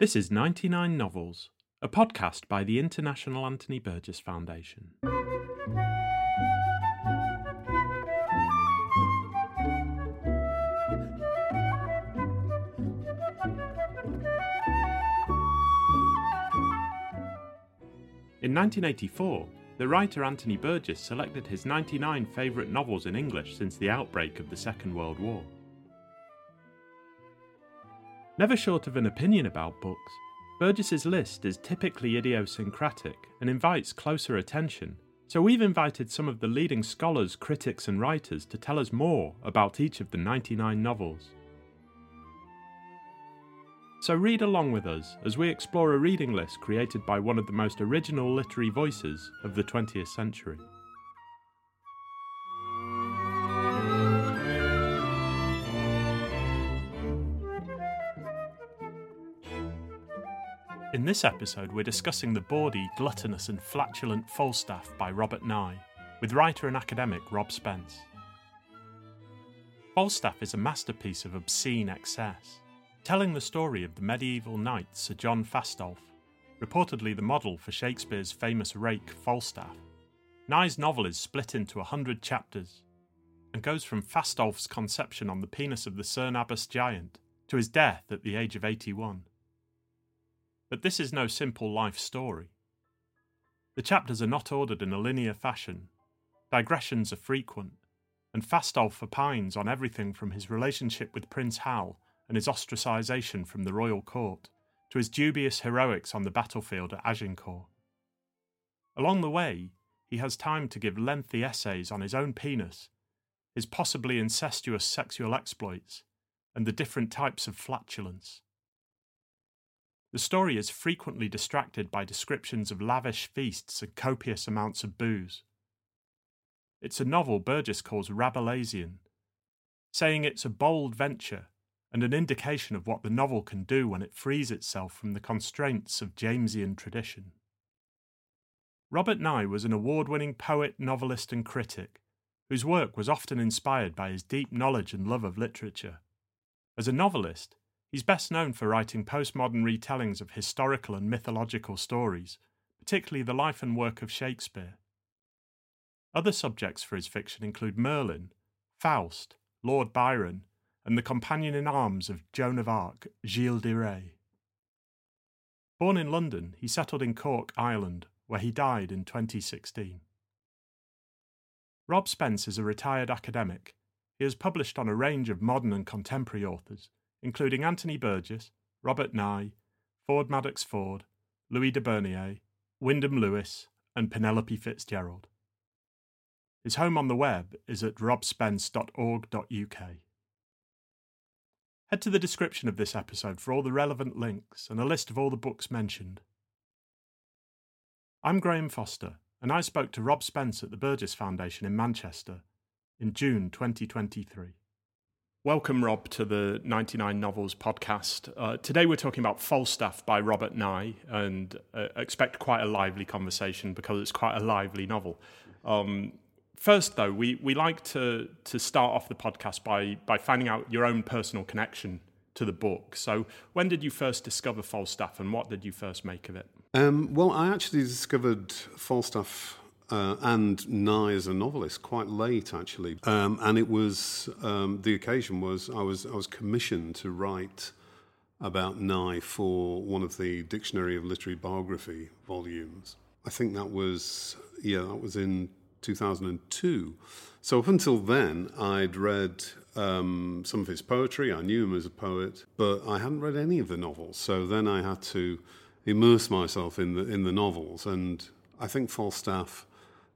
This is 99 Novels, a podcast by the International Anthony Burgess Foundation. In 1984, the writer Anthony Burgess selected his 99 favourite novels in English since the outbreak of the Second World War. Never short of an opinion about books, Burgess's list is typically idiosyncratic and invites closer attention, so we've invited some of the leading scholars, critics, and writers to tell us more about each of the 99 novels. So read along with us as we explore a reading list created by one of the most original literary voices of the 20th century. In this episode, we're discussing the bawdy, gluttonous, and flatulent Falstaff by Robert Nye, with writer and academic Rob Spence. Falstaff is a masterpiece of obscene excess, telling the story of the medieval knight Sir John Fastolf, reportedly the model for Shakespeare's famous rake Falstaff. Nye's novel is split into a hundred chapters and goes from Fastolf's conception on the penis of the Cerne Abbas giant to his death at the age of 81. But this is no simple life story. The chapters are not ordered in a linear fashion, digressions are frequent, and Fastolf opines on everything from his relationship with Prince Hal and his ostracisation from the royal court to his dubious heroics on the battlefield at Agincourt. Along the way, he has time to give lengthy essays on his own penis, his possibly incestuous sexual exploits, and the different types of flatulence. The story is frequently distracted by descriptions of lavish feasts and copious amounts of booze. It's a novel Burgess calls Rabelaisian, saying it's a bold venture and an indication of what the novel can do when it frees itself from the constraints of Jamesian tradition. Robert Nye was an award winning poet, novelist, and critic whose work was often inspired by his deep knowledge and love of literature. As a novelist, He's best known for writing postmodern retellings of historical and mythological stories, particularly the life and work of Shakespeare. Other subjects for his fiction include Merlin, Faust, Lord Byron, and the companion in arms of Joan of Arc, Gilles de Rais. Born in London, he settled in Cork, Ireland, where he died in 2016. Rob Spence is a retired academic. He has published on a range of modern and contemporary authors, including Anthony Burgess, Robert Nye, Ford Madox Ford, Louis de Bernieres, Wyndham Lewis, and Penelope Fitzgerald. His home on the web is at robspence.org.uk. Head to the description of this episode for all the relevant links and a list of all the books mentioned. I'm Graham Foster, and I spoke to Rob Spence at the Burgess Foundation in Manchester in June 2023. Welcome, Rob, to the 99 Novels podcast. Uh, today we're talking about Falstaff by Robert Nye and uh, expect quite a lively conversation because it's quite a lively novel. Um, first, though, we, we like to, to start off the podcast by, by finding out your own personal connection to the book. So, when did you first discover Falstaff and what did you first make of it? Um, well, I actually discovered Falstaff uh, and Nye as a novelist quite late, actually. Um, and it was um, the occasion was I was I was commissioned to write about Nye for one of the Dictionary of Literary Biography volumes. I think that was yeah that was in 2002. So up until then, I'd read um, some of his poetry. I knew him as a poet, but I hadn't read any of the novels. So then I had to immerse myself in the in the novels, and I think Falstaff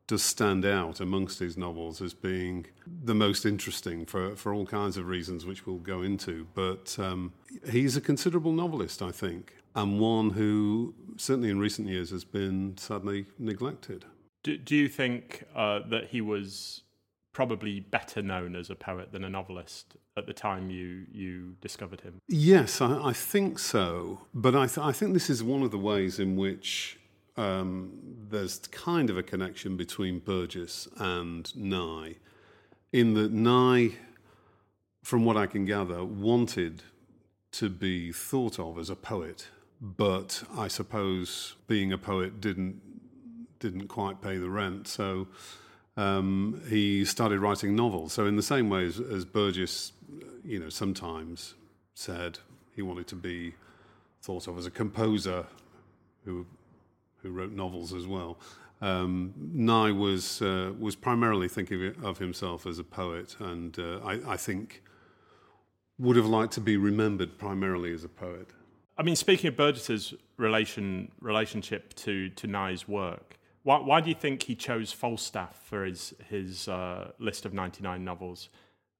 does stand out amongst his novels as being the most interesting for, for all kinds of reasons, which we'll go into. But um, he's a considerable novelist, I think, and one who certainly in recent years has been sadly neglected. Do, do you think uh, that he was probably better known as a poet than a novelist at the time you you discovered him? Yes, I, I think so. But I, th- I think this is one of the ways in which um, there's kind of a connection between Burgess and Nye, in that Nye, from what I can gather, wanted to be thought of as a poet but I suppose being a poet didn't didn't quite pay the rent. So um, he started writing novels. So in the same way as, as Burgess, you know, sometimes said he wanted to be thought of as a composer who who wrote novels as well. Um, Nye was uh, was primarily thinking of himself as a poet, and uh, I, I think would have liked to be remembered primarily as a poet. I mean, speaking of Burgess's relation relationship to to Nye's work, why, why do you think he chose Falstaff for his his uh, list of ninety nine novels?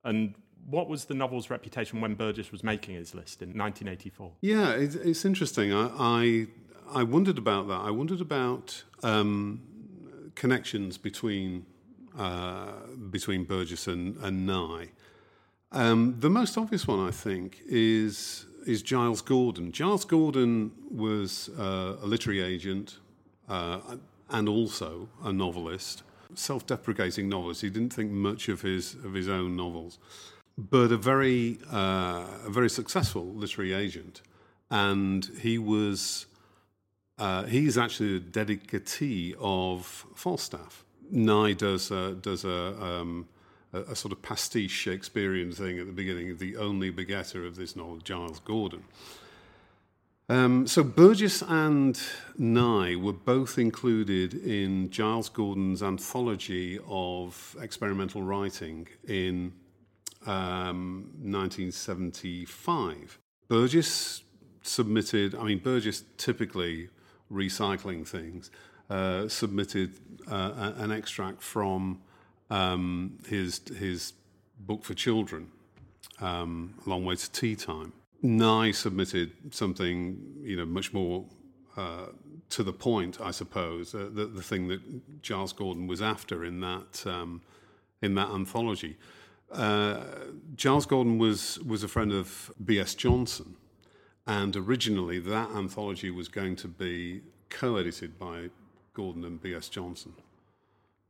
And what was the novel's reputation when Burgess was making his list in 1984? Yeah, it's, it's interesting. I, I, I wondered about that. I wondered about um, connections between uh, between Burgess and, and Nye. Um, the most obvious one, I think, is is Giles Gordon. Giles Gordon was uh, a literary agent uh, and also a novelist, self-deprecating novelist. He didn't think much of his of his own novels, but a very uh, a very successful literary agent, and he was. Uh, he's actually a dedicatee of Falstaff. Nye does a, does a, um, a, a, sort of pastiche Shakespearean thing at the beginning, the only begetter of this novel, Giles Gordon. Um, so Burgess and Nye were both included in Giles Gordon's anthology of experimental writing in um, 1975. Burgess submitted, I mean, Burgess typically recycling things, uh, submitted uh, an extract from um, his, his book for children, um, Long Way to Tea Time. Nye submitted something, you know, much more uh, to the point, I suppose, uh, the, the thing that Giles Gordon was after in that um, in that anthology. Uh, Giles Gordon was was a friend of B.S. Johnson, and originally that anthology was going to be co-edited by Gordon and B.S. Johnson,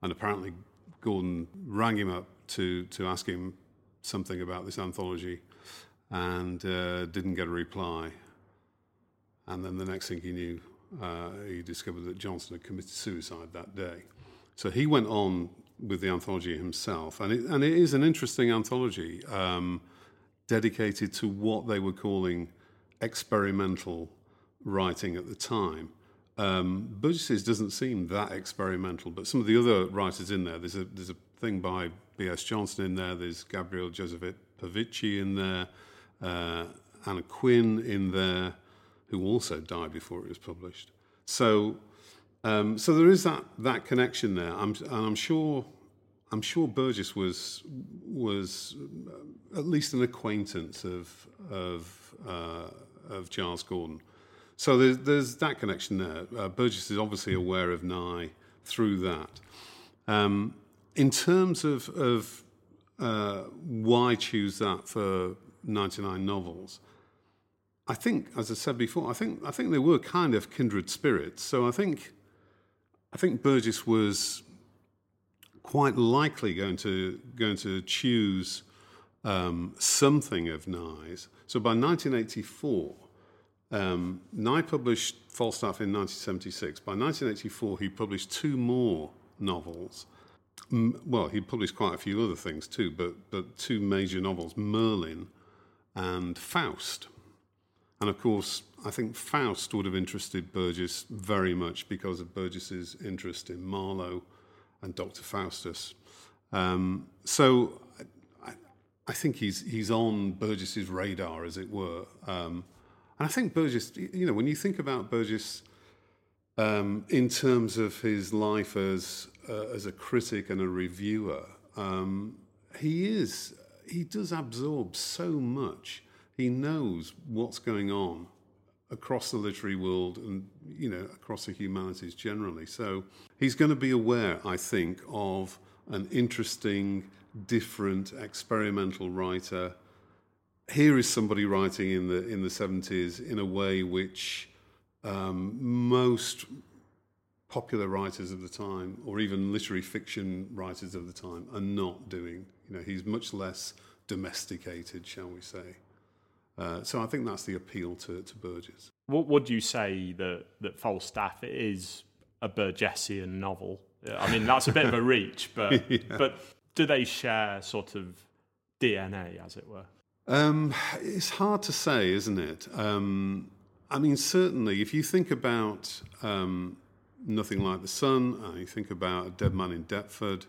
and apparently Gordon rang him up to to ask him something about this anthology and uh, didn't get a reply. And then the next thing he knew, uh, he discovered that Johnson had committed suicide that day. So he went on with the anthology himself, and it, and it is an interesting anthology um, dedicated to what they were calling experimental writing at the time. Um, Burgess's doesn't seem that experimental, but some of the other writers in there, there's a, there's a thing by B.S. Johnson in there, there's Gabriel Joseph Pavici in there, uh, Ann Quin in there, who also died before it was published. So, um, so there is that that connection there. I'm, and I'm sure, I'm sure Burgess was was at least an acquaintance of of uh, of Giles Gordon. So there's, there's that connection there. Uh, Burgess is obviously aware of Nye through that. Um, in terms of, of uh, why choose that for 99 novels. I think, as I said before, I think I think they were kind of kindred spirits. So I think I think Burgess was quite likely going to going to choose um, something of Nye's. So by 1984, um, Nye published Falstaff in 1976. By 1984, he published two more novels. well, he published quite a few other things too, but but two major novels, Merlin and Faust. And of course, I think Faust would have interested Burgess very much because of Burgess's interest in Marlowe and Dr. Faustus. Um, so I, think he's, he's on Burgess's radar, as it were. Um, and I think Burgess, you know, when you think about Burgess um, in terms of his life as, uh, as a critic and a reviewer, um, he is he does absorb so much. He knows what's going on across the literary world and you know across the humanities generally. So he's going to be aware, I think, of an interesting, different, experimental writer. Here is somebody writing in the in the seventies in a way which um, most popular writers of the time, or even literary fiction writers of the time, are not doing. You know, he's much less domesticated, shall we say. Uh, so I think that's the appeal to, to Burgess. What would you say that, that Falstaff is a Burgessian novel? I mean, that's a bit of a reach, but, yeah. but do they share sort of DNA, as it were? Um, it's hard to say, isn't it? Um, I mean, certainly, if you think about um, Nothing Like the Sun, and you think about A Dead Man in Deptford,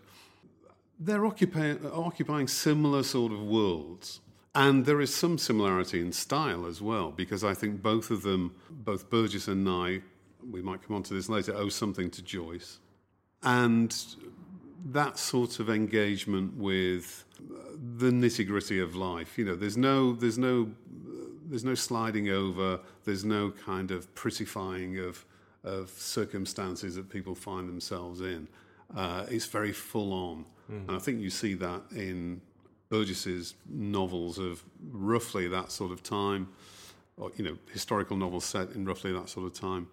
they're occupying, occupying similar sort of worlds. And there is some similarity in style as well, because I think both of them, both Burgess and Nye, we might come on to this later, owe something to Joyce. And that sort of engagement with the nitty gritty of life, you know, there's no, there's no, there's no sliding over, there's no kind of prettifying of, of circumstances that people find themselves in. Uh, it's very full on. Mm. And I think you see that in Burgess's novels of roughly that sort of time, or you know, historical novels set in roughly that sort of time,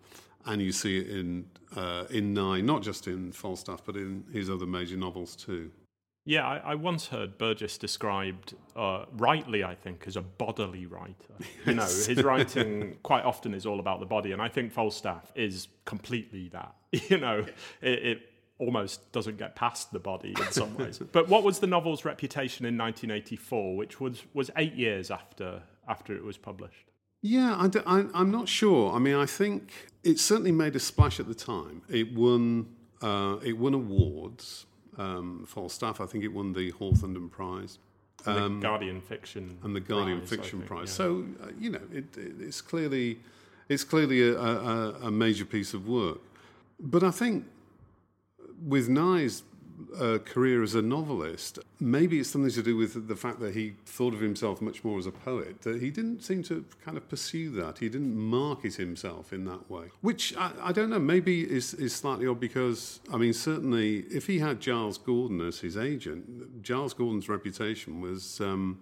and you see it in uh, in Nye, not just in Falstaff, but in his other major novels too. Yeah, I, I once heard Burgess described, uh, rightly, I think, as a bodily writer. You know, his writing quite often is all about the body, and I think Falstaff is completely that. You know, it, it almost doesn't get past the body in some ways. but what was the novel's reputation in 1984, which was, was eight years after, after it was published? Yeah, I, am not sure. I mean, I think it certainly made a splash at the time. It won, uh, it won awards. Um, Falstaff, I think it won the Hawthornden Prize. Um, the Guardian Fiction and the Guardian Prize, Fiction think, Prize. Yeah. So uh, you know, it, it, it's clearly it's clearly a, a, a major piece of work. But I think with Nye's uh, career as a novelist, maybe it's something to do with the fact that he thought of himself much more as a poet, that he didn't seem to kind of pursue that. He didn't market himself in that way, which I, I don't know, maybe is, is slightly odd because, I mean, certainly if he had Giles Gordon as his agent, Giles Gordon's reputation was. Um,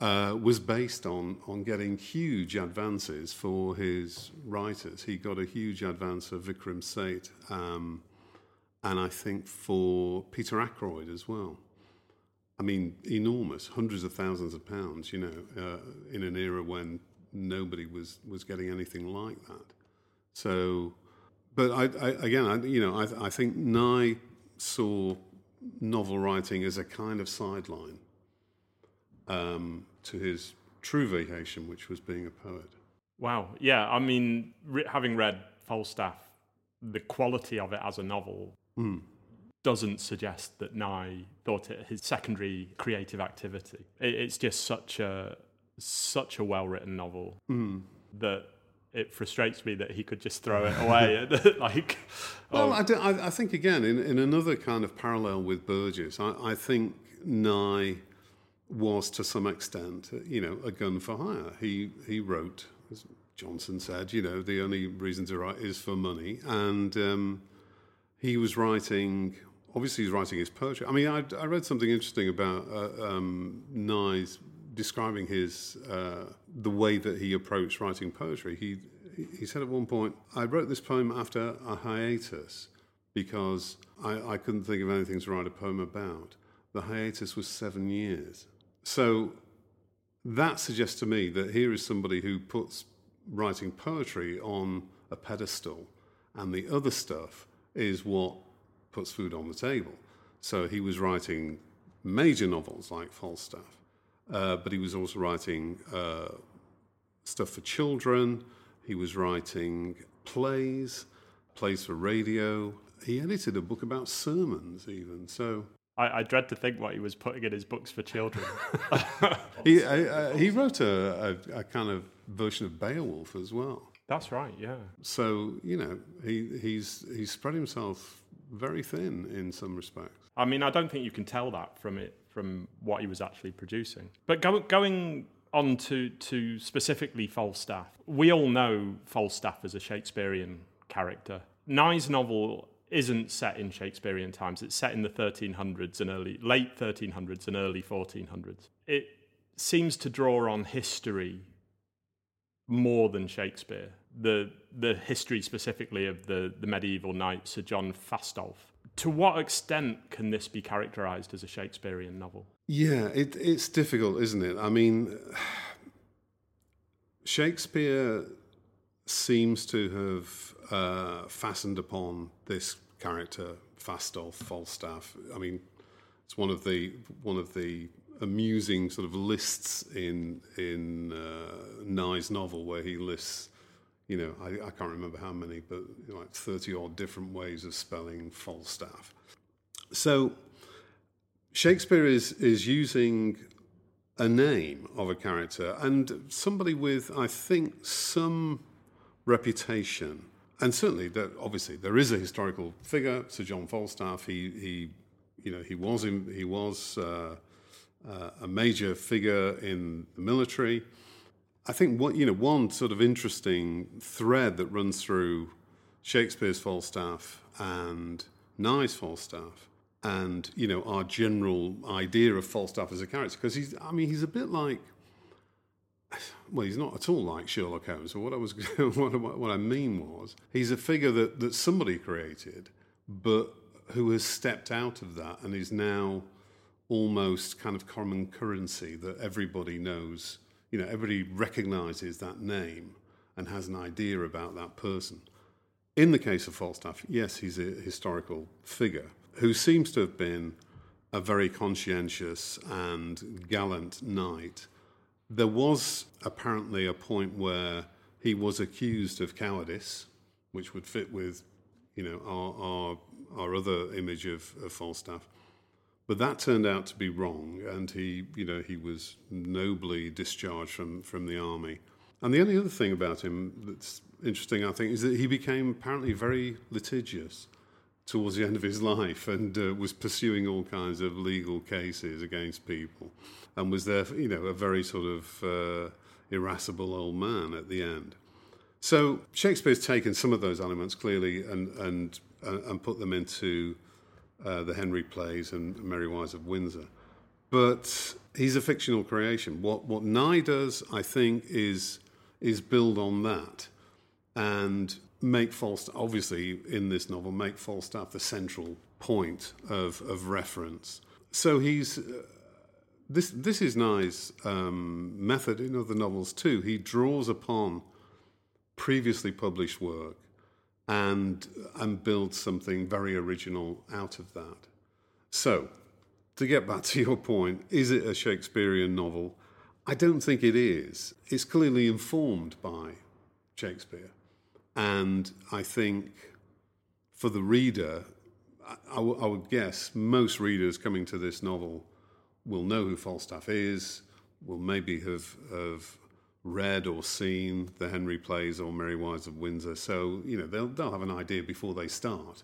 uh, was based on, on getting huge advances for his writers. He got a huge advance of Vikram Seth, um, and I think for Peter Ackroyd as well. I mean, enormous, hundreds of thousands of pounds, you know, uh, in an era when nobody was, was getting anything like that. So, but I, I again, I, you know, I, I think Nye saw novel writing as a kind of sideline um, to his true vocation, which was being a poet. Wow. Yeah. I mean, re- having read Falstaff, the quality of it as a novel mm. doesn't suggest that Nye thought it his secondary creative activity. It, it's just such a such a well written novel mm. that it frustrates me that he could just throw it away. like, well, oh. I, do, I, I, think again in, in another kind of parallel with Burgess, I, I think Nye was to some extent, you know, a gun for hire. He he wrote, as Johnson said, you know, the only reason to write is for money, and um, he was writing. Obviously, he's writing his poetry. I mean, I, I read something interesting about uh, um, Nye's describing his uh, the way that he approached writing poetry. He he said at one point, "I wrote this poem after a hiatus because I, I couldn't think of anything to write a poem about. The hiatus was seven years." So that suggests to me that here is somebody who puts writing poetry on a pedestal, and the other stuff is what puts food on the table. So he was writing major novels like Falstaff, uh, but he was also writing uh, stuff for children. He was writing plays, plays for radio. He edited a book about sermons, even. So I, I, dread to think what he was putting in his books for children. he, uh, he wrote a, a, a, kind of version of Beowulf as well. That's right, yeah. So you know, he, he's he's spread himself very thin in some respects. I mean, I don't think you can tell that from it from what he was actually producing. But go, going on to to specifically Falstaff, we all know Falstaff as a Shakespearean character. Nye's novel isn't set in Shakespearean times. It's set in the 1300s and early, late 1300s and early 1400s. It seems to draw on history more than Shakespeare. The the history specifically of the the medieval knight Sir John Fastolf. To what extent can this be characterized as a Shakespearean novel? Yeah, it, it's difficult, isn't it? I mean, Shakespeare seems to have uh, fastened upon this character, Fastolf Falstaff. I mean, it's one of the one of the amusing sort of lists in in uh, Nye's novel where he lists, you know, I, I can't remember how many, but like thirty odd different ways of spelling Falstaff. So Shakespeare is is using a name of a character and somebody with, I think, some reputation. And certainly, that obviously, there is a historical figure, Sir John Falstaff. He, he you know, he was in, he was uh, uh, a major figure in the military. I think what you know, one sort of interesting thread that runs through Shakespeare's Falstaff and Nye's Falstaff and you know our general idea of Falstaff as a character because he's I mean he's a bit like well he's not at all like Sherlock Holmes. But what I was what, what I mean was he's a figure that that somebody created, but who has stepped out of that and is now almost kind of common currency that everybody knows. You know, everybody recognizes that name and has an idea about that person. In the case of Falstaff, yes, he's a historical figure, who seems to have been a very conscientious and gallant knight. There was apparently a point where he was accused of cowardice, which would fit with, you know, our our, our other image of, of Falstaff. But that turned out to be wrong, and he, you know, he was nobly discharged from, from the army. And the only other thing about him that's interesting, I think, is that he became apparently very litigious towards the end of his life and uh, was pursuing all kinds of legal cases against people and was there, you know, a very sort of uh, irascible old man at the end. So Shakespeare's taken some of those elements clearly and, and, uh, and put them into uh, the Henry plays and Merry Wives of Windsor. But he's a fictional creation. What, what Nye does, I think, is, is build on that and make Falstaff, obviously in this novel, make Falstaff the central point of, of reference. So he's, uh, this, this is Nye's um, method in other novels too. He draws upon previously published work and, and builds something very original out of that. So, to get back to your point, is it a Shakespearean novel? I don't think it is. It's clearly informed by Shakespeare. And I think for the reader, I, I, w- I would guess most readers coming to this novel will know who Falstaff is, will maybe have, have read or seen the Henry plays or Merry Wives of Windsor. So, you know, they'll, they'll have an idea before they start.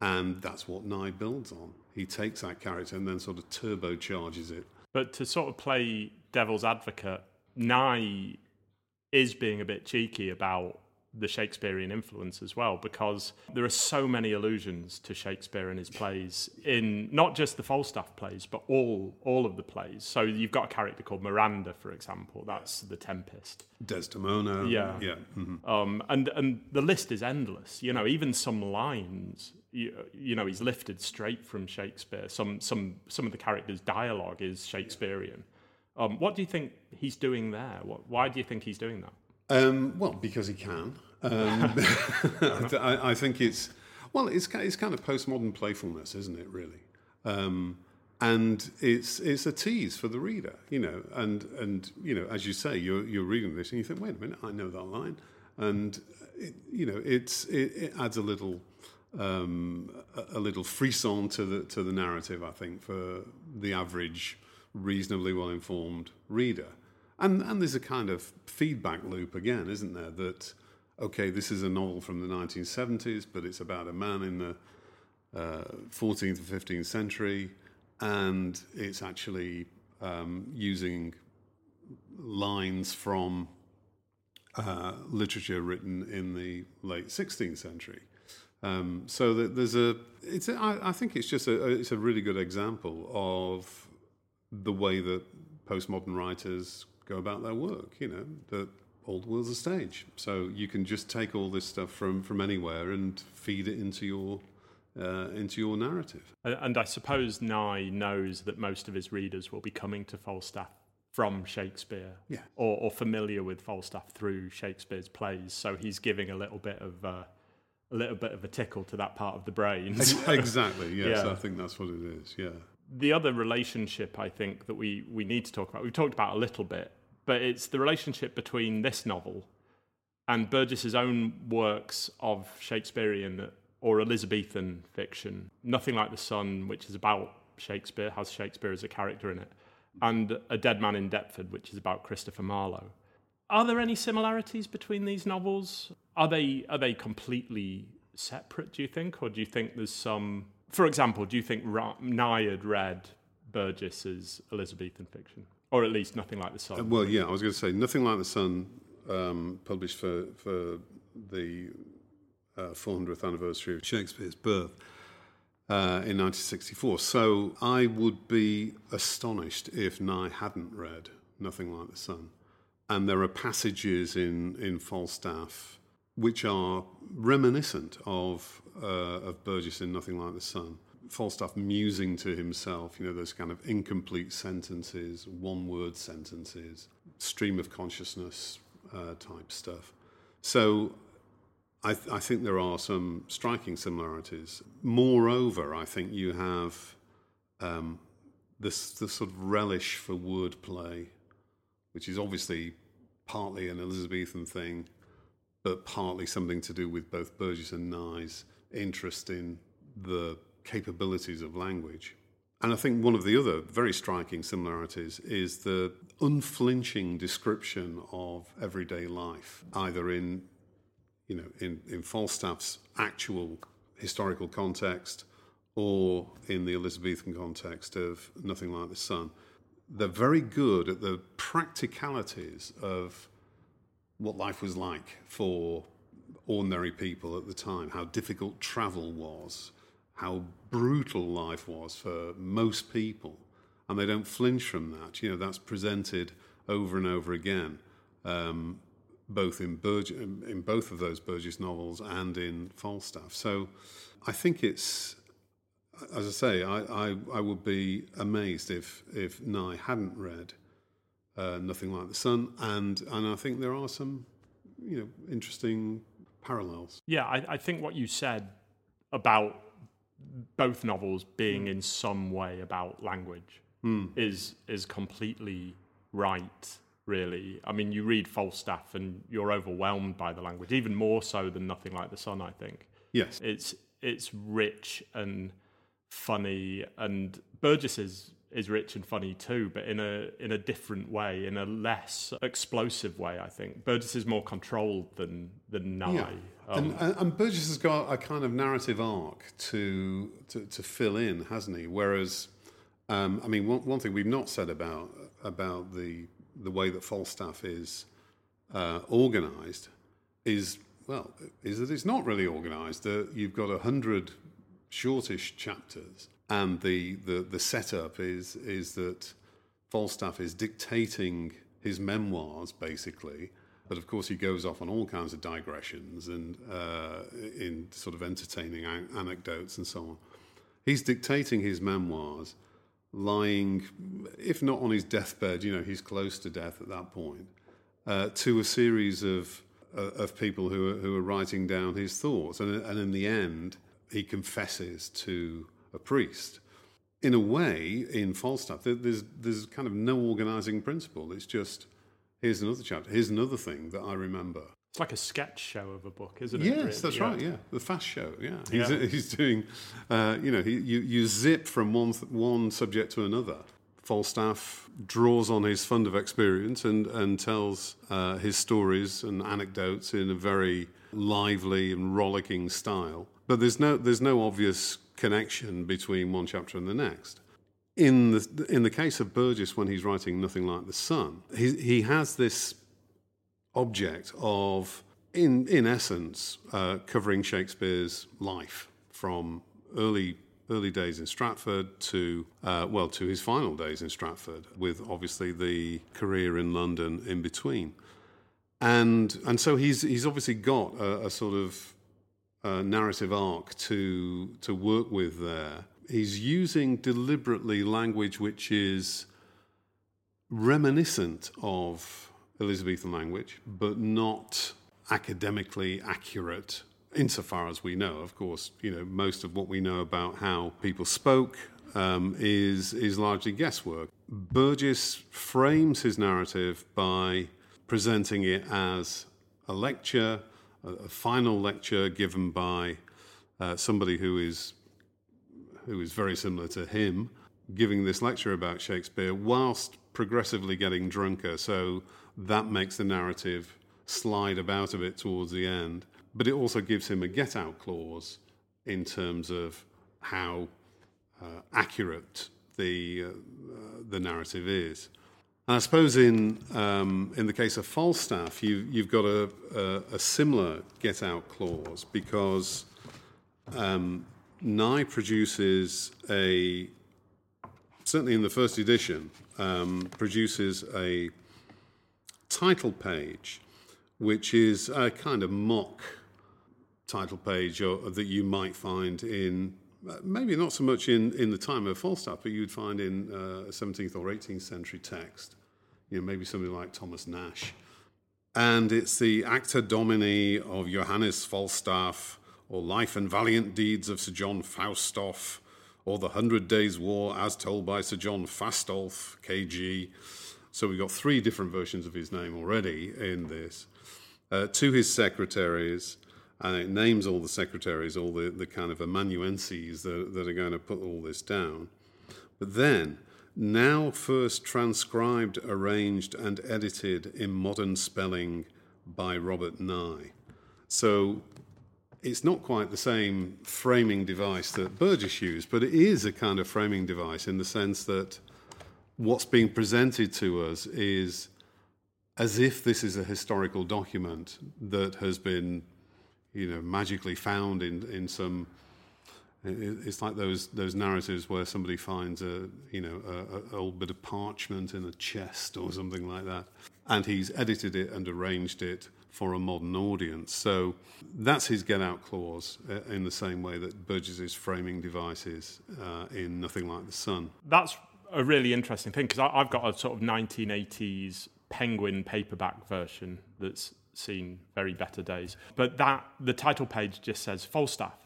And that's what Nye builds on. He takes that character and then sort of turbocharges it. But to sort of play devil's advocate, Nye is being a bit cheeky about the Shakespearean influence as well, because there are so many allusions to Shakespeare in his plays, in not just the Falstaff plays, but all all of the plays. So you've got a character called Miranda, for example. That's the Tempest. Desdemona. Yeah, yeah. Mm-hmm. Um, and and the list is endless. You know, even some lines. You, you know, he's lifted straight from Shakespeare. Some some some of the characters' dialogue is Shakespearean. Um, what do you think he's doing there? What, why do you think he's doing that? Um, well, because he can. Um, I, I, think it's well, it's it's kind of postmodern playfulness, isn't it? Really, um, and it's it's a tease for the reader, you know. And and you know, as you say, you're you're reading this and you think, wait a minute, I know that line, and it, you know, it's it, it adds a little. Um, a, a little frisson to the to the narrative, I think, for the average, reasonably well informed reader. And, and there's a kind of feedback loop again, isn't there? That, okay, this is a novel from the 1970s, but it's about a man in the uh, 14th or 15th century, and it's actually um, using lines from uh, literature written in the late 16th century. Um, so that there's a, it's a, I, I think it's just a, it's a really good example of the way that postmodern writers go about their work. You know that all the world's a stage, so you can just take all this stuff from from anywhere and feed it into your uh, into your narrative. And I suppose Nye knows that most of his readers will be coming to Falstaff from Shakespeare Yeah. or, or familiar with Falstaff through Shakespeare's plays. So he's giving a little bit of uh, a little bit of a tickle to that part of the brain. exactly. Yes, Yeah. I think that's what it is. Yeah. the other relationship I think that we, we need to talk about, we've talked about a little bit, but it's the relationship between this novel and Burgess's own works of Shakespearean or Elizabethan fiction. Nothing Like the Sun, which is about Shakespeare, has Shakespeare as a character in it, and A Dead Man in Deptford, which is about Christopher Marlowe. Are there any similarities between these novels? Are they are they completely separate? Do you think, or do you think there's some? For example, do you think Ra- Nye had read Burgess's Elizabethan fiction, or at least nothing like the Sun? Uh, Well, yeah, I was going to say nothing like the Sun, um, published for for the uh, 400th anniversary of Shakespeare's birth uh, in 1964. So I would be astonished if Nye hadn't read Nothing Like the Sun. And there are passages in in Falstaff which are reminiscent of uh, of Burgess in Nothing Like the Sun. Falstaff musing to himself, you know, those kind of incomplete sentences, one word sentences, stream of consciousness uh, type stuff. So I, th- I think there are some striking similarities. Moreover, I think you have um, this, this sort of relish for wordplay, which is obviously partly an Elizabethan thing, but partly something to do with both Burgess and Nye's interest in the capabilities of language. And I think one of the other very striking similarities is the unflinching description of everyday life, either in, you know, in, in Falstaff's actual historical context or in the Elizabethan context of Nothing Like the Sun. They're very good at the practicalities of what life was like for ordinary people at the time, how difficult travel was, how brutal life was for most people. And they don't flinch from that. You know, that's presented over and over again, um, both in, in in both of those Burgess novels and in Falstaff. So I think it's, as I say, I, I, I would be amazed if, if Nye hadn't read uh, Nothing Like the Sun. And, and I think there are some, you know, interesting parallels. Yeah, I, I think what you said about both novels being mm. in some way about language mm. is is completely right. Really, I mean, you read Falstaff and you're overwhelmed by the language, even more so than Nothing Like the Sun. I think Yes. it's it's rich and funny, and Burgess is is rich and funny too, but in a in a different way, in a less explosive way. I think Burgess is more controlled than than Nye. Yeah. Um, and, and, Burgess has got a kind of narrative arc to to, to fill in, hasn't he? Whereas, um, I mean, one, one thing we've not said about about the the way that Falstaff is uh, organised is well, is that it's not really organised. That you've got a hundred shortish chapters, and the, the the setup is is that Falstaff is dictating his memoirs basically. But of course, he goes off on all kinds of digressions and uh, in sort of entertaining an- anecdotes and so on. He's dictating his memoirs, lying, if not on his deathbed, you know, he's close to death at that point, uh, to a series of uh, of people who are, who are writing down his thoughts, and and in the end, he confesses to a priest. In a way, in Falstaff, there's there's kind of no organising principle. It's just here's another chapter, here's another thing that I remember. It's like a sketch show of a book, isn't it? Yes, really? that's Yeah. right. Yeah, the fast show. Yeah, he's, Yeah. he's doing. Uh, you know, he, you you zip from one th- one subject to another. Falstaff draws on his fund of experience and and tells uh, his stories and anecdotes in a very lively and rollicking style. But there's no there's no obvious connection between one chapter and the next. In the in the case of Burgess, when he's writing Nothing Like the Sun, he he has this object of, in in essence, uh, covering Shakespeare's life from early early days in Stratford to uh, well to his final days in Stratford, with obviously the career in London in between, and and so he's he's obviously got a, a sort of uh, narrative arc to to work with there. He's using deliberately language which is reminiscent of Elizabethan language, but not academically accurate insofar as we know. Of course, you know, most of what we know about how people spoke um, is, is largely guesswork. Burgess frames his narrative by presenting it as a lecture, a, a final lecture given by uh, somebody who is, who is very similar to him, giving this lecture about Shakespeare whilst progressively getting drunker. So that makes the narrative slide about a bit towards the end. But it also gives him a get out clause in terms of how uh, accurate the, uh, the narrative is. And I suppose in, um, in the case of Falstaff, you, you've got a, a, a similar get out clause because um, Nye produces a, certainly in the first edition, um, produces a title page, which is a kind of mock title page or, that you might find in maybe not so much in, in the time of Falstaff, but you'd find in uh, 17th or 18th century text, you know, maybe somebody like Thomas Nashe. And it's the Acta Domini of Johannes Falstaff, or Life and Valiant Deeds of Sir John Faustoff, or The Hundred Days' War as told by Sir John Fastolf, KG. So we've got three different versions of his name already in this. Uh, to his secretaries, and it names all the secretaries, all the, the kind of amanuenses that, that are going to put all this down. But then, now first transcribed, arranged, and edited in modern spelling by Robert Nye. So it's not quite the same framing device that Burgess used, but it is a kind of framing device in the sense that what's being presented to us is as if this is a historical document that has been you know, magically found in, in some. It's like those those narratives where somebody finds a you know a, a old bit of parchment in a chest or something like that, and he's edited it and arranged it for a modern audience. So that's his get out clause uh, in the same way that Burgess's framing device is uh, in Nothing Like the Sun. That's a really interesting thing because I've got a sort of 1980s Penguin paperback version that's seen very better days. But that the title page just says Falstaff,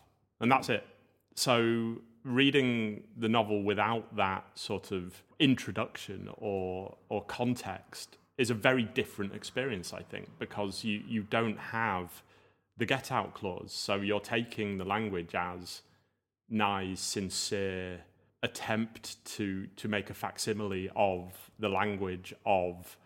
and that's it. So reading the novel without that sort of introduction or or context is a very different experience, I think, because you you don't have the get out clause. So you're taking the language as Nye's sincere attempt to to make a facsimile of the language of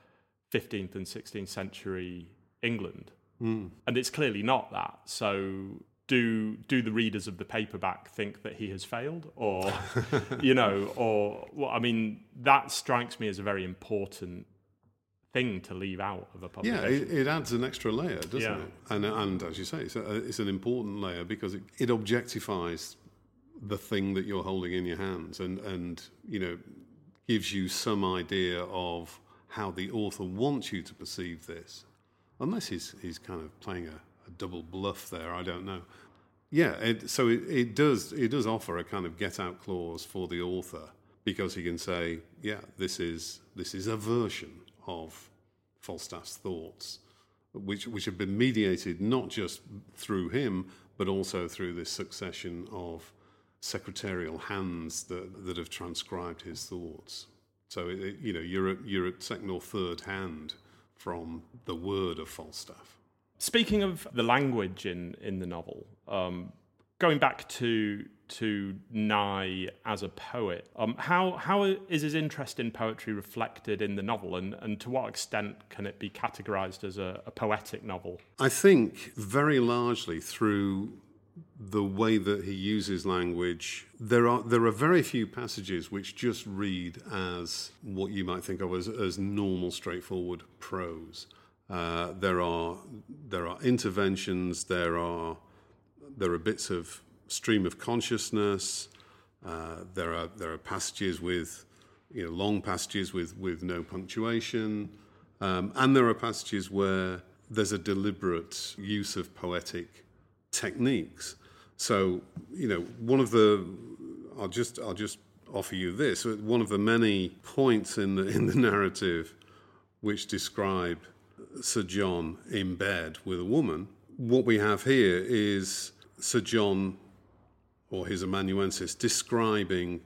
15th and 16th century England. Mm. And it's clearly not that. So do do the readers of the paperback think that he has failed or you know or well, I mean that strikes me as a very important thing to leave out of a publication. Yeah, it, it adds an extra layer, doesn't yeah. it? And and as you say, it's, a, it's an important layer because it, it objectifies the thing that you're holding in your hands and and you know gives you some idea of how the author wants you to perceive this unless he's he's kind of playing a, a double bluff there. I don't know. Yeah, it, so it, it does it does offer a kind of get out clause for the author because he can say, yeah, this is this is a version of Falstaff's thoughts, which which have been mediated not just through him but also through this succession of secretarial hands that that have transcribed his thoughts. So it, you know you're at, you're at second or third hand from the word of Falstaff. Speaking of the language in, in the novel, um, going back to to Nye as a poet, um, how how is his interest in poetry reflected in the novel, and, and to what extent can it be categorized as a, a poetic novel? I think very largely through the way that he uses language, there are there are very few passages which just read as what you might think of as, as normal, straightforward prose. Uh, there are there are interventions. There are there are bits of stream of consciousness. Uh, there are there are passages with you know long passages with with no punctuation, um, and there are passages where there's a deliberate use of poetic techniques. So, you know, one of the, I'll just, I'll just offer you this. One of the many points in the, in the narrative which describe Sir John in bed with a woman, what we have here is Sir John or his amanuensis describing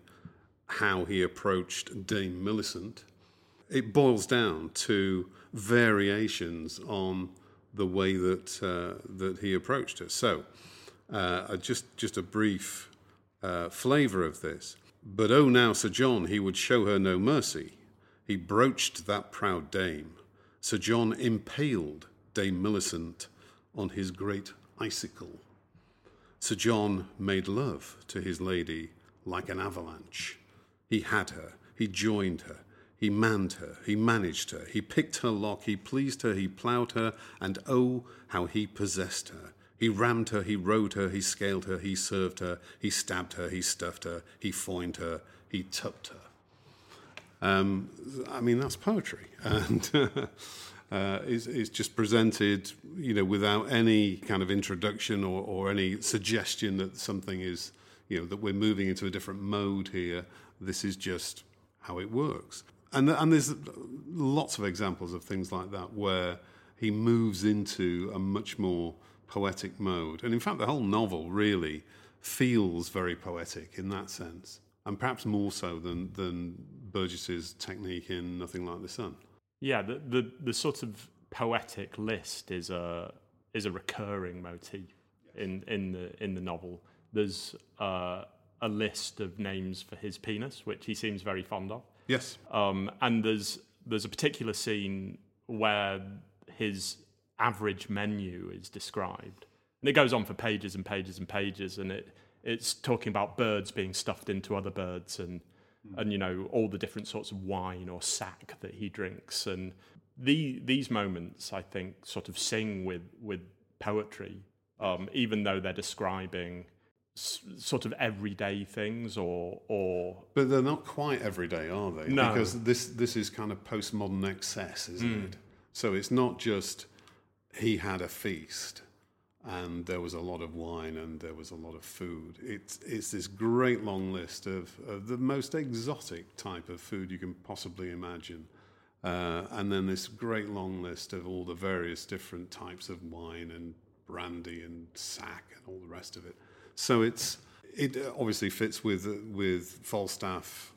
how he approached Dame Millicent. It boils down to variations on the way that uh, that he approached her. So, uh, just just a brief uh, flavour of this. But oh, now Sir John, he would show her no mercy. He broached that proud dame. Sir John impaled Dame Millicent on his great icicle. Sir John made love to his lady like an avalanche. He had her, he joined her, he manned her, he managed her, he picked her lock, he pleased her, he ploughed her, and oh, how he possessed her. He rammed her, he rode her, he scaled her, he served her, he stabbed her, he stuffed her, he foined her, he tucked her. Um, I mean, that's poetry. And uh, is, is just presented, you know, without any kind of introduction or, or any suggestion that something is, you know, that we're moving into a different mode here. This is just how it works. And, and there's lots of examples of things like that where he moves into a much more poetic mode. And in fact, the whole novel really feels very poetic in that sense, and perhaps more so than, than Burgess's technique in Nothing Like the Sun. Yeah, the, the, the sort of poetic list is a is a recurring motif in in the in the novel. There's uh, a list of names for his penis, which he seems very fond of. Yes. Um, and there's there's a particular scene where his average menu is described, and it goes on for pages and pages and pages, and it it's talking about birds being stuffed into other birds and and you know all the different sorts of wine or sack that he drinks and the, these moments i think sort of sing with with poetry um, even though they're describing s- sort of everyday things or or But they're not quite everyday, are they? No. Because this this is kind of postmodern excess, isn't it? So it's not just he had a feast and there was a lot of wine and there was a lot of food. It's it's this great long list of, of the most exotic type of food you can possibly imagine. Uh, and then this great long list of all the various different types of wine and brandy and sack and all the rest of it. So it's it obviously fits with with Falstaff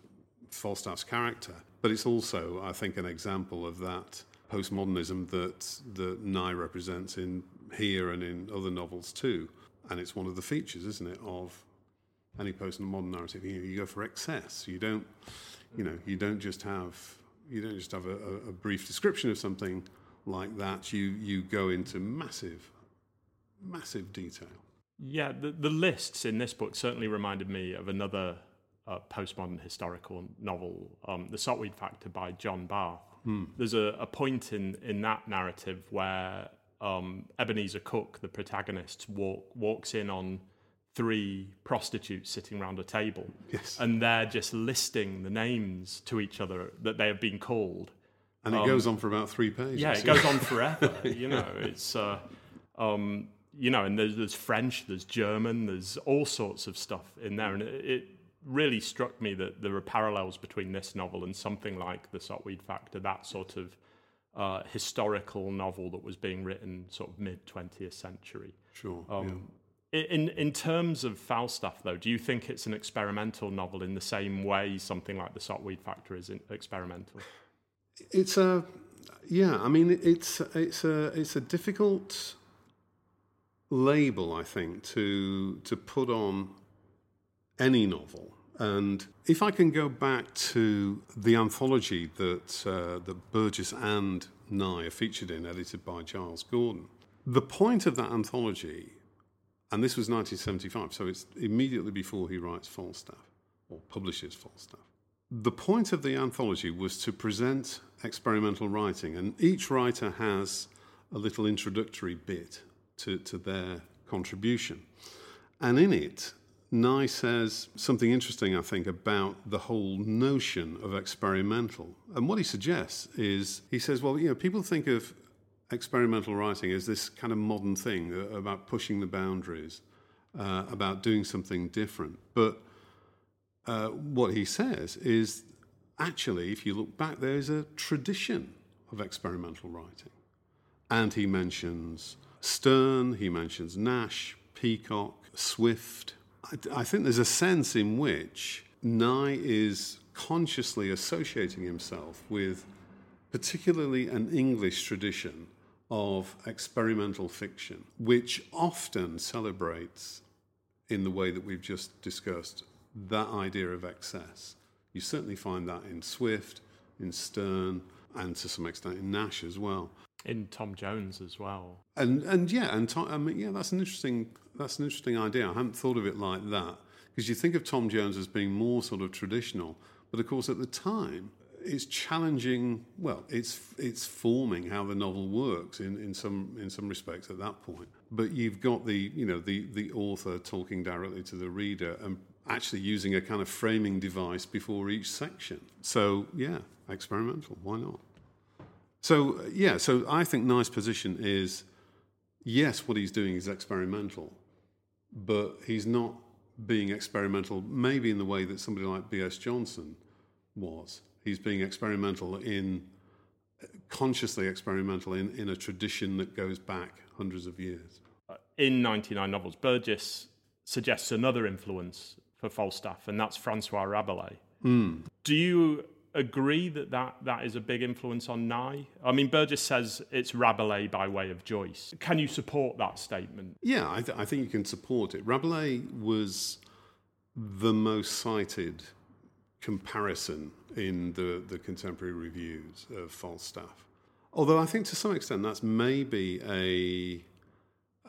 Falstaff's character, but it's also, I think, an example of that postmodernism that that Nye represents in here and in other novels too. And it's one of the features, isn't it, of any postmodern narrative. You, you go for excess. You don't, you know, you don't just have you don't just have a, a, brief description of something like that. You you go into massive, massive detail. Yeah, the, the lists in this book certainly reminded me of another uh, postmodern historical novel, um, The Sotweed Factor by John Barth. There's a, a point in, in that narrative where um, Ebenezer Cook, the protagonist, walk, walks in on three prostitutes sitting around a table. Yes. And they're just listing the names to each other that they have been called. And it goes on for about three pages. Um, Yeah, it goes on forever. you know, it's uh, um, you know, and there's, there's French, there's German, there's all sorts of stuff in there, and it, it really struck me that there are parallels between this novel and something like the Sotweed Factor, that sort of uh, historical novel that was being written sort of mid 20th century. Sure. Um, i- In in terms of Falstaff, though, do you think it's an experimental novel in the same way something like the Sotweed Factor is experimental? It's a yeah. I mean, it's it's a it's a difficult label, I think, to to put on any novel. And if I can go back to the anthology that uh, that Burgess and Nye are featured in, edited by Giles Gordon, the point of that anthology, and this was 1975, so it's immediately before he writes Falstaff or publishes Falstaff. The point of the anthology was to present experimental writing, and each writer has a little introductory bit to, to their contribution. And in it, Nye says something interesting, I think, about the whole notion of experimental. And what he suggests is he says, well, you know, people think of experimental writing as this kind of modern thing uh, about pushing the boundaries, uh, about doing something different. But uh, what he says is actually, if you look back, there is a tradition of experimental writing. And he mentions Sterne, he mentions Nashe, Peacock, Swift. I, think there's a sense in which Nye is consciously associating himself with particularly an English tradition of experimental fiction, which often celebrates, in the way that we've just discussed, that idea of excess. You certainly find that in Swift, in Sterne, and to some extent in Nashe as well. In Tom Jones as well. And and yeah, and Tom, I mean, yeah, that's an interesting that's an interesting idea. I hadn't thought of it like that because you think of Tom Jones as being more sort of traditional, but of course at the time it's challenging. Well, it's it's forming how the novel works in, in some in some respects at that point. But you've got the you know the the author talking directly to the reader and actually using a kind of framing device before each section. So yeah, experimental. Why not? So yeah, so I think Nye's position is yes, what he's doing is experimental, but he's not being experimental maybe in the way that somebody like B.S. Johnson was he's being experimental in consciously experimental in, in a tradition that goes back hundreds of years. Uh, in 99 novels, Burgess suggests another influence for Falstaff, and that's Francois Rabelais. Mm. Do you agree that, that that is a big influence on Nye? I mean, Burgess says it's Rabelais by way of Joyce. Can you support that statement? Yeah, I, th- I think you can support it. Rabelais was the most cited comparison in the, the contemporary reviews of Falstaff. Although I think to some extent that's maybe a,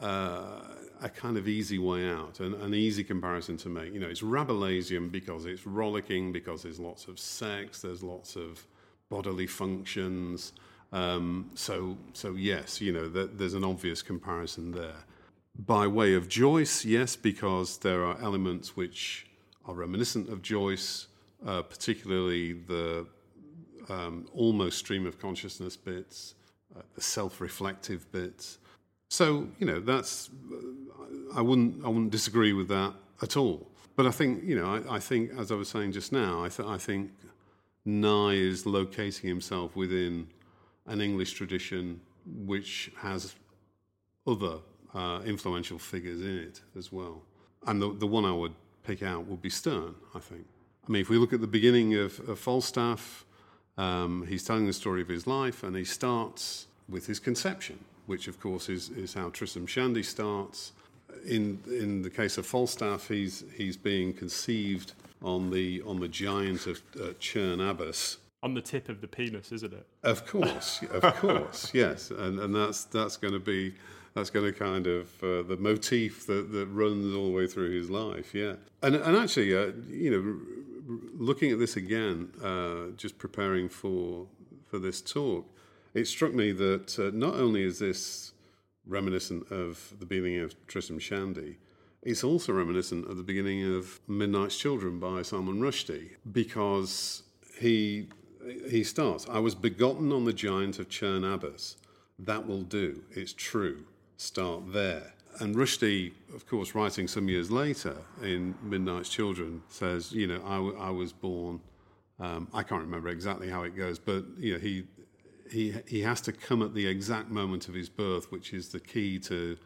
uh, a kind of easy way out, an, an easy comparison to make. You know, it's Rabelaisian because it's rollicking, because there's lots of sex, there's lots of bodily functions. Um, so, so yes, you know, th- there's an obvious comparison there. By way of Joyce, yes, because there are elements which are reminiscent of Joyce, uh, particularly the um, almost stream of consciousness bits, uh, the self-reflective bits. So you know that's I wouldn't I wouldn't disagree with that at all. But I think you know I, I think as I was saying just now I, th- I think Nye is locating himself within an English tradition which has other uh, influential figures in it as well. And the, the one I would pick out would be Sterne, I think. I mean, if we look at the beginning of, of Falstaff, um, he's telling the story of his life, and he starts with his conception, which, of course, is, is how Tristram Shandy starts. In, in the case of Falstaff, he's, he's being conceived on the, on the giant of uh, Cerne Abbas. On the tip of the penis, isn't it? Of course, of course, yes. And, and that's, that's going to be that's going to kind of uh, the motif that, that runs all the way through his life. Yeah, and and actually, uh, you know, looking at this again, uh, just preparing for for this talk, it struck me that uh, not only is this reminiscent of the beginning of Tristram Shandy. It's also reminiscent of the beginning of Midnight's Children by Salman Rushdie because he he starts, I was begotten on the giant of Cerne Abbas. That will do. It's true start there. And Rushdie, of course, writing some years later in Midnight's Children, says, you know, I, was born. Um, I can't remember exactly how it goes, but you know, he he he has to come at the exact moment of his birth, which is the key to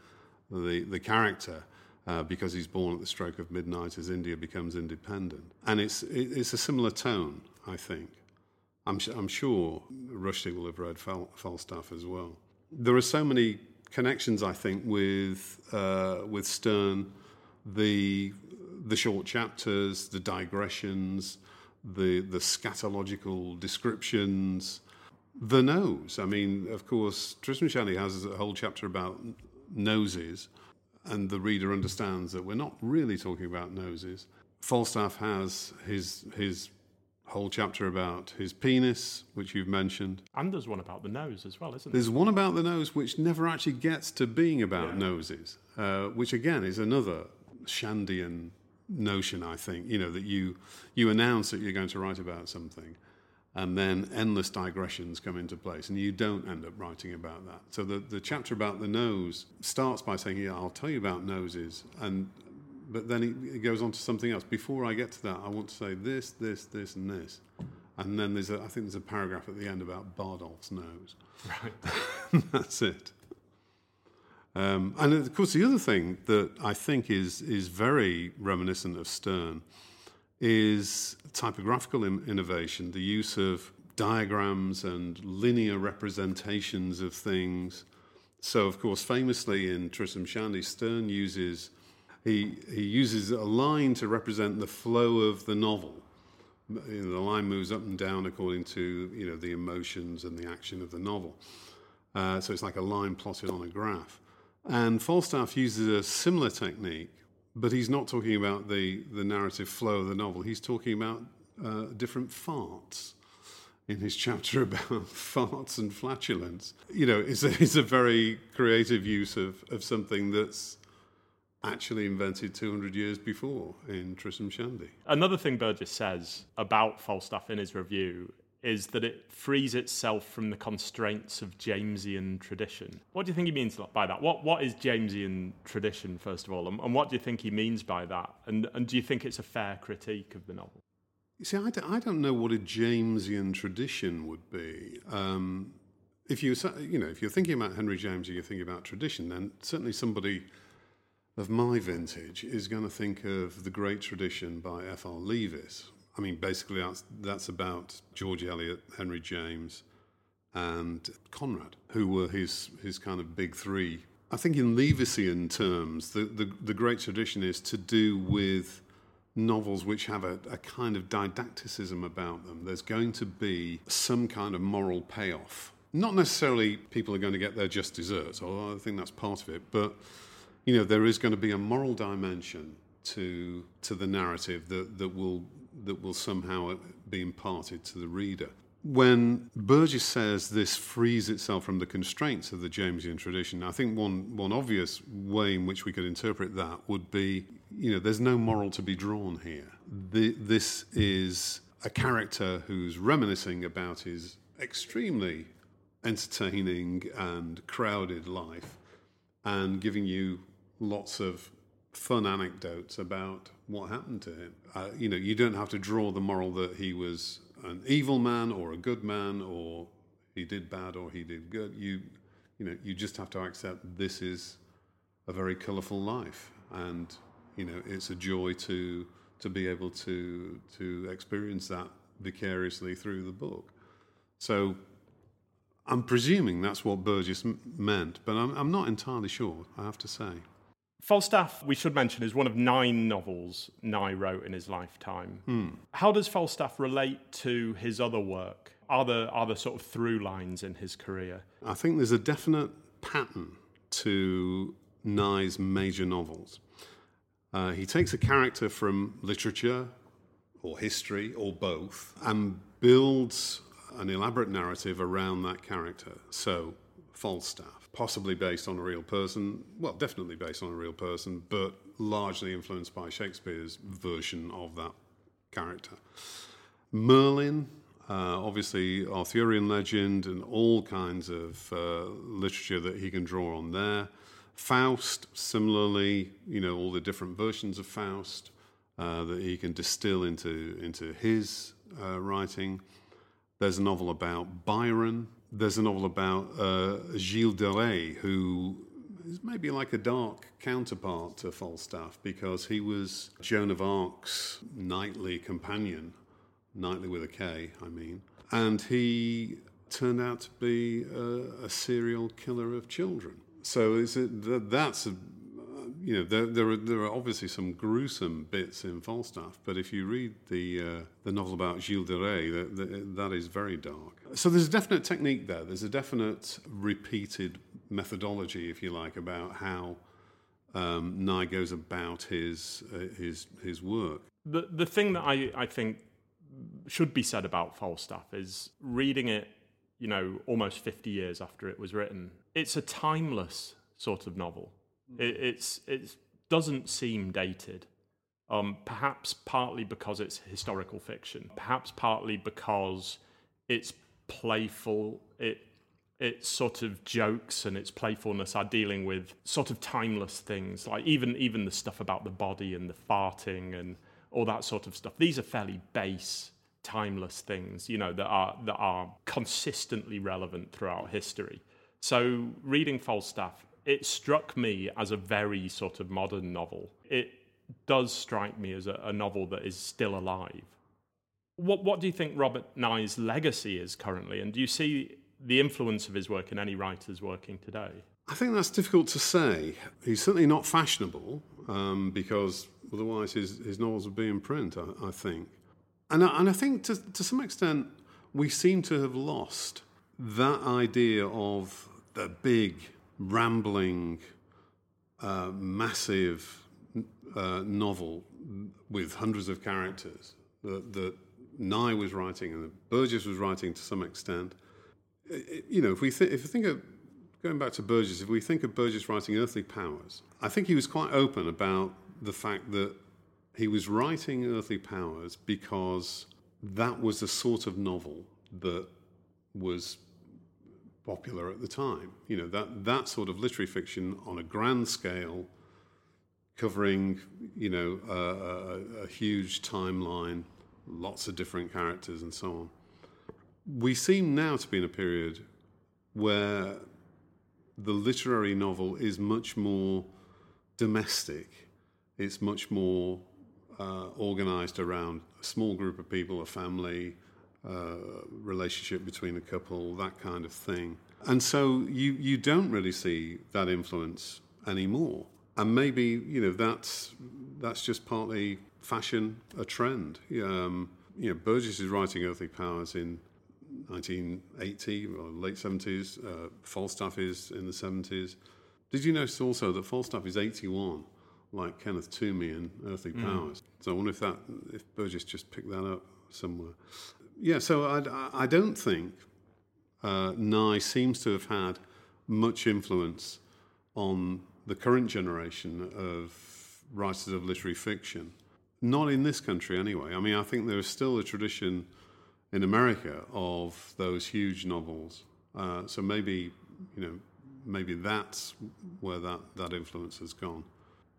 the the character. Uh, because he's born at the stroke of midnight as India becomes independent. And it's, it's a similar tone, I think. I'm, I'm sure Rushdie will have read Falstaff as well. There are so many connections, I think, with uh, with Sterne, the the short chapters, the digressions, the the scatological descriptions, the nose. I mean, of course, Tristram Shandy has a whole chapter about noses, and the reader understands that we're not really talking about noses. Falstaff has his his whole chapter about his penis, which you've mentioned. And there's one about the nose as well, isn't there? There's one about the nose which never actually gets to being about yeah. noses, uh, which again is another Shandian notion, I think. You know, that you, you announce that you're going to write about something, and then endless digressions come into place, and you don't end up writing about that. So the, the chapter about the nose starts by saying, Yeah, I'll tell you about noses. And but then it, it goes on to something else. Before I get to that, I want to say this, this, this, and this. And then there's a, I think there's a paragraph at the end about Bardolph's nose. Right. That's it. Um, and of course, the other thing that I think is is very reminiscent of Sterne is typographical in- innovation, the use of diagrams and linear representations of things. So, of course, famously in Tristram Shandy, Sterne uses he he uses a line to represent the flow of the novel. You know, the line moves up and down according to you know the emotions and the action of the novel. Uh, so it's like a line plotted on a graph. And Falstaff uses a similar technique, but he's not talking about the, the narrative flow of the novel. He's talking about uh, different farts in his chapter about farts and flatulence. You know, it's a, it's a very creative use of, of something that's actually invented 200 years before in Tristram Shandy. Another thing Burgess says about Falstaff in his review is that it frees itself from the constraints of Jamesian tradition. What do you think he means by that? What what is Jamesian tradition, first of all, and, and what do you think he means by that? And and do you think it's a fair critique of the novel? You see, I don't, I don't know what a Jamesian tradition would be. Um, if you you know if you're thinking about Henry James, or you're thinking about tradition, then certainly somebody of my vintage is going to think of the Great Tradition by F.R. Leavis, I mean, basically, that's, that's about George Eliot, Henry James, and Conrad, who were his, his kind of big three. I think in Leavisian terms, the, the, the great tradition is to do with novels which have a, a kind of didacticism about them. There's going to be some kind of moral payoff. Not necessarily people are going to get their just desserts, although I think that's part of it, but you know, there is going to be a moral dimension to to the narrative that, that will that will somehow be imparted to the reader. When Burgess says this frees itself from the constraints of the Jamesian tradition, I think one, one obvious way in which we could interpret that would be you know, there's no moral to be drawn here. The, this is a character who's reminiscing about his extremely entertaining and crowded life and giving you lots of fun anecdotes about what happened to him. Uh, you know, you don't have to draw the moral that he was an evil man or a good man or he did bad or he did good. You, you know, you just have to accept this is a very colourful life, and you know, it's a joy to to be able to to experience that vicariously through the book. So. I'm presuming that's what Burgess meant, but I'm, I'm not entirely sure, I have to say. Falstaff, we should mention, is one of nine novels Nye wrote in his lifetime. Hmm. How does Falstaff relate to his other work? Are there, are there sort of through lines in his career? I think there's a definite pattern to Nye's major novels. Uh, he takes a character from literature or history or both and builds an elaborate narrative around that character. So, Falstaff possibly based on a real person, well, definitely based on a real person, but largely influenced by Shakespeare's version of that character. Merlin, uh, obviously Arthurian legend and all kinds of uh, literature that he can draw on there. Faust, similarly, you know, all the different versions of Faust uh, that he can distill into, into his uh, writing. There's a novel about Byron, there's a novel about uh, Gilles de Rais, who is maybe like a dark counterpart to Falstaff because he was Joan of Arc's knightly companion, knightly with a K, I mean, and he turned out to be a, a serial killer of children. So is it, that's a, you know, there, there, are, there are obviously some gruesome bits in Falstaff, but if you read the, uh, the novel about Gilles de Rais, that, that, that is very dark. So there's a definite technique there. There's a definite repeated methodology, if you like, about how um, Nye goes about his, uh, his, his work. The, the thing that I, I think should be said about Falstaff is reading it, you know, almost 50 years after it was written, it's a timeless sort of novel it, it's it doesn't seem dated. Um, perhaps partly because it's historical fiction. Perhaps partly because it's playful. It its sort of jokes and its playfulness are dealing with sort of timeless things, like even even the stuff about the body and the farting and all that sort of stuff. These are fairly base, timeless things, you know, that are that are consistently relevant throughout history. So reading Falstaff, it struck me as a very sort of modern novel. It does strike me as a, a novel that is still alive. What what do you think Robert Nye's legacy is currently, and do you see the influence of his work in any writers working today? I think that's difficult to say. He's certainly not fashionable um, because otherwise his, his novels would be in print, I, I think. And I, and I think to, to some extent we seem to have lost that idea of the big, rambling, uh, massive uh, novel with hundreds of characters that, that Nye was writing and that Burgess was writing to some extent. You know, if we th- if we think of going back to Burgess, if we think of Burgess writing Earthly Powers, I think he was quite open about the fact that he was writing Earthly Powers because that was the sort of novel that was popular at the time. You know, that that sort of literary fiction on a grand scale, covering you know a, a, a huge timeline, lots of different characters, and so on we seem now to be in a period where the literary novel is much more domestic. It's much more uh, organized around a small group of people, a family, uh, relationship between a couple, that kind of thing. And so you, you don't really see that influence anymore. And maybe, you know, that's, that's just partly fashion, a trend. Um, you know, Burgess is writing Earthly Powers in 1980 or late 70s. Uh, Falstaff is in the 70s. Did you notice also that Falstaff is 81, like Kenneth Toomey and Earthly mm. Powers? So I wonder if that if Burgess just picked that up somewhere. Yeah, so I, I don't think uh, Nye seems to have had much influence on the current generation of writers of literary fiction. Not in this country, anyway. I mean, I think there is still a tradition in America of those huge novels. Uh, so maybe, you know, maybe that's where that, that influence has gone.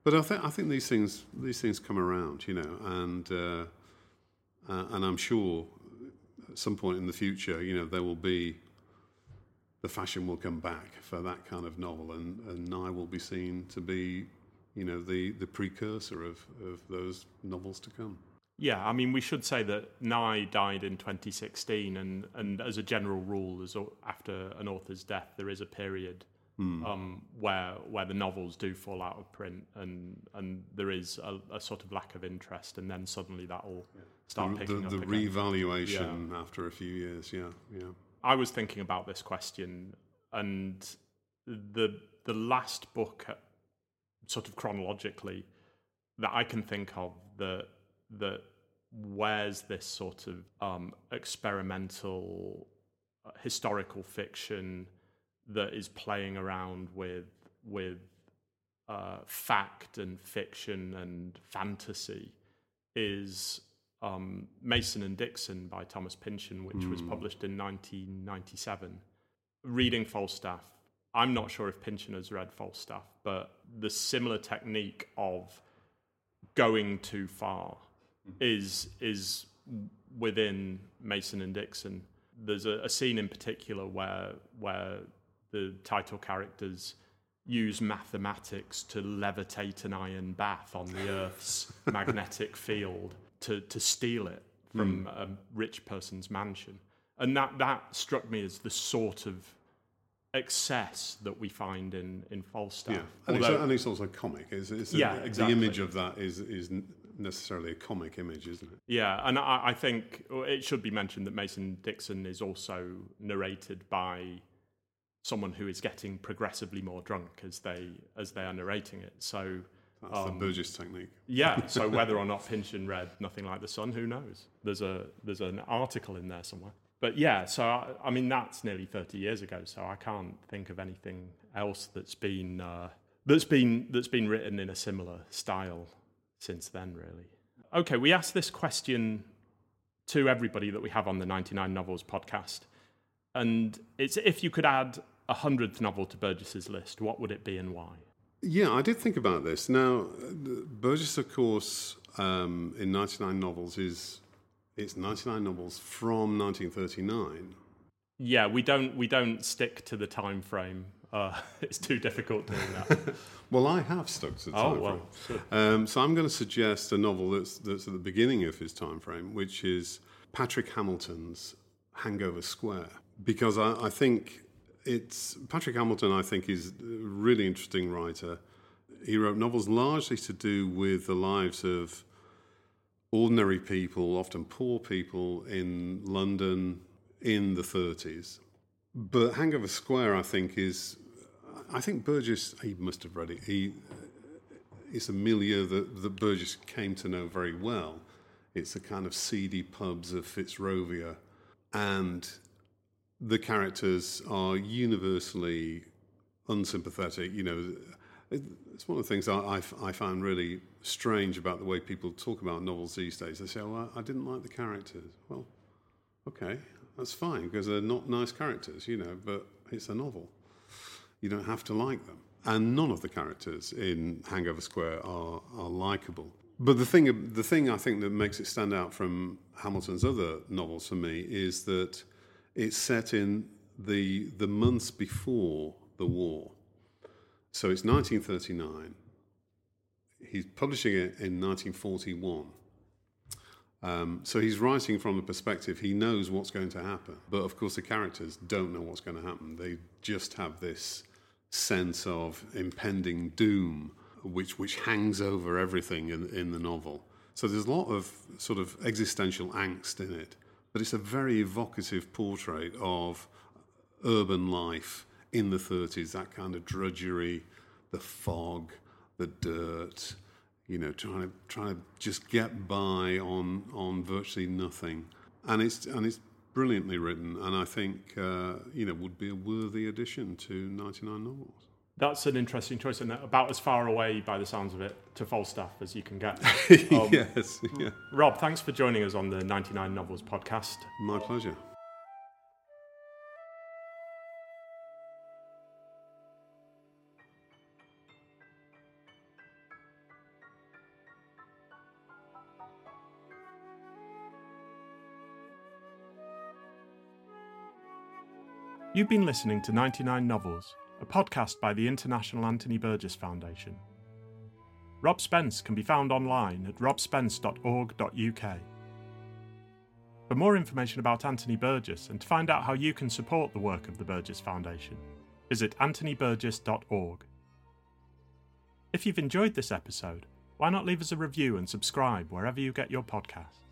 But I think I think these things these things come around, you know, and uh, uh, and I'm sure at some point in the future, you know, there will be the fashion will come back for that kind of novel, and and Nye will be seen to be, you know, the the precursor of of those novels to come. Yeah, I mean, we should say that Nye died in 2016, and, and as a general rule, as after an author's death, there is a period mm. um, where where the novels do fall out of print, and and there is a, a sort of lack of interest, and then suddenly that all yeah. Start the, picking the, up. The revaluation yeah. after a few years, yeah, yeah. I was thinking about this question, and the the last book, uh, sort of chronologically, that I can think of that that wears this sort of um, experimental uh, historical fiction that is playing around with with uh, fact and fiction and fantasy is um, Mason and Dixon by Thomas Pynchon, which mm. was hmm. published in 1997. Reading Falstaff, I'm not sure if Pynchon has read Falstaff, but the similar technique of going too far is is within Mason and Dixon. There's a, a, scene in particular where where the title characters use mathematics to levitate an iron bath on the Earth's magnetic field to to steal it from mm. a rich person's mansion, and that that struck me as the sort of excess that we find in in Falstaff. Yeah, and, Although, it's, and it's also comic. It's, it's yeah, the, exactly. the image of that is is necessarily a comic image, isn't it? Yeah, and I, I think it should be mentioned that Mason Dixon is also narrated by someone who is getting progressively more drunk as they as they are narrating it. So that's um, the Burgess technique. Yeah. So whether or not Pynchon read Nothing Like the Sun, who knows? There's a there's an article in there somewhere. But yeah, so I, I mean that's nearly 30 years ago. So I can't think of anything else that's been uh, that's been that's been written in a similar style since then, really. Okay, we asked this question to everybody that we have on the 99 Novels podcast. And it's if you could add a hundredth novel to Burgess's list, what would it be and why? Yeah, I did think about this. Now, Burgess, of course, um, in 99 novels is it's 99 novels from 1939. Yeah, we don't we don't stick to the time frame. Uh, it's too difficult doing that. well, I have stuck to the time oh, well, frame. Um, so I'm going to suggest a novel that's that's at the beginning of his time frame, which is Patrick Hamilton's Hangover Square, because I, I think it's Patrick Hamilton. I think is a really interesting writer. He wrote novels largely to do with the lives of ordinary people, often poor people in London in the 30s. But Hangover Square, I think, is. I think Burgess, he must have read it. He, it's a milieu that, that Burgess came to know very well. It's the kind of seedy pubs of Fitzrovia. And the characters are universally unsympathetic. You know, it's one of the things I, I, I, find really strange about the way people talk about novels these days. They say, "Oh, I, I didn't like the characters." Well, okay, that's fine because they're not nice characters, you know. But it's a novel; you don't have to like them. And none of the characters in Hangover Square are are likable. But the thing, the thing I think that makes it stand out from Hamilton's other novels for me is that it's set in the the months before the war. So it's 1939. He's publishing it in 1941. Um, so he's writing from a perspective he knows what's going to happen, but of course the characters don't know what's going to happen. They just have this sense of impending doom, which which hangs over everything in, in the novel. So there's a lot of sort of existential angst in it, but it's a very evocative portrait of urban life in the 30s, that kind of drudgery, the fog, the dirt, you know, trying to trying to just get by on on virtually nothing, and it's and it's brilliantly written, and I think uh, you know would be a worthy addition to 99 novels. That's an interesting choice, and about as far away, by the sounds of it, to Falstaff as you can get. Um, yes. Yeah. Rob, thanks for joining us on the 99 Novels podcast. My pleasure. You've been listening to 99 Novels, a podcast by the International Anthony Burgess Foundation. Rob Spence can be found online at robspence.org.uk. For more information about Anthony Burgess and to find out how you can support the work of the Burgess Foundation, visit anthonyburgess.org. If you've enjoyed this episode, why not leave us a review and subscribe wherever you get your podcasts?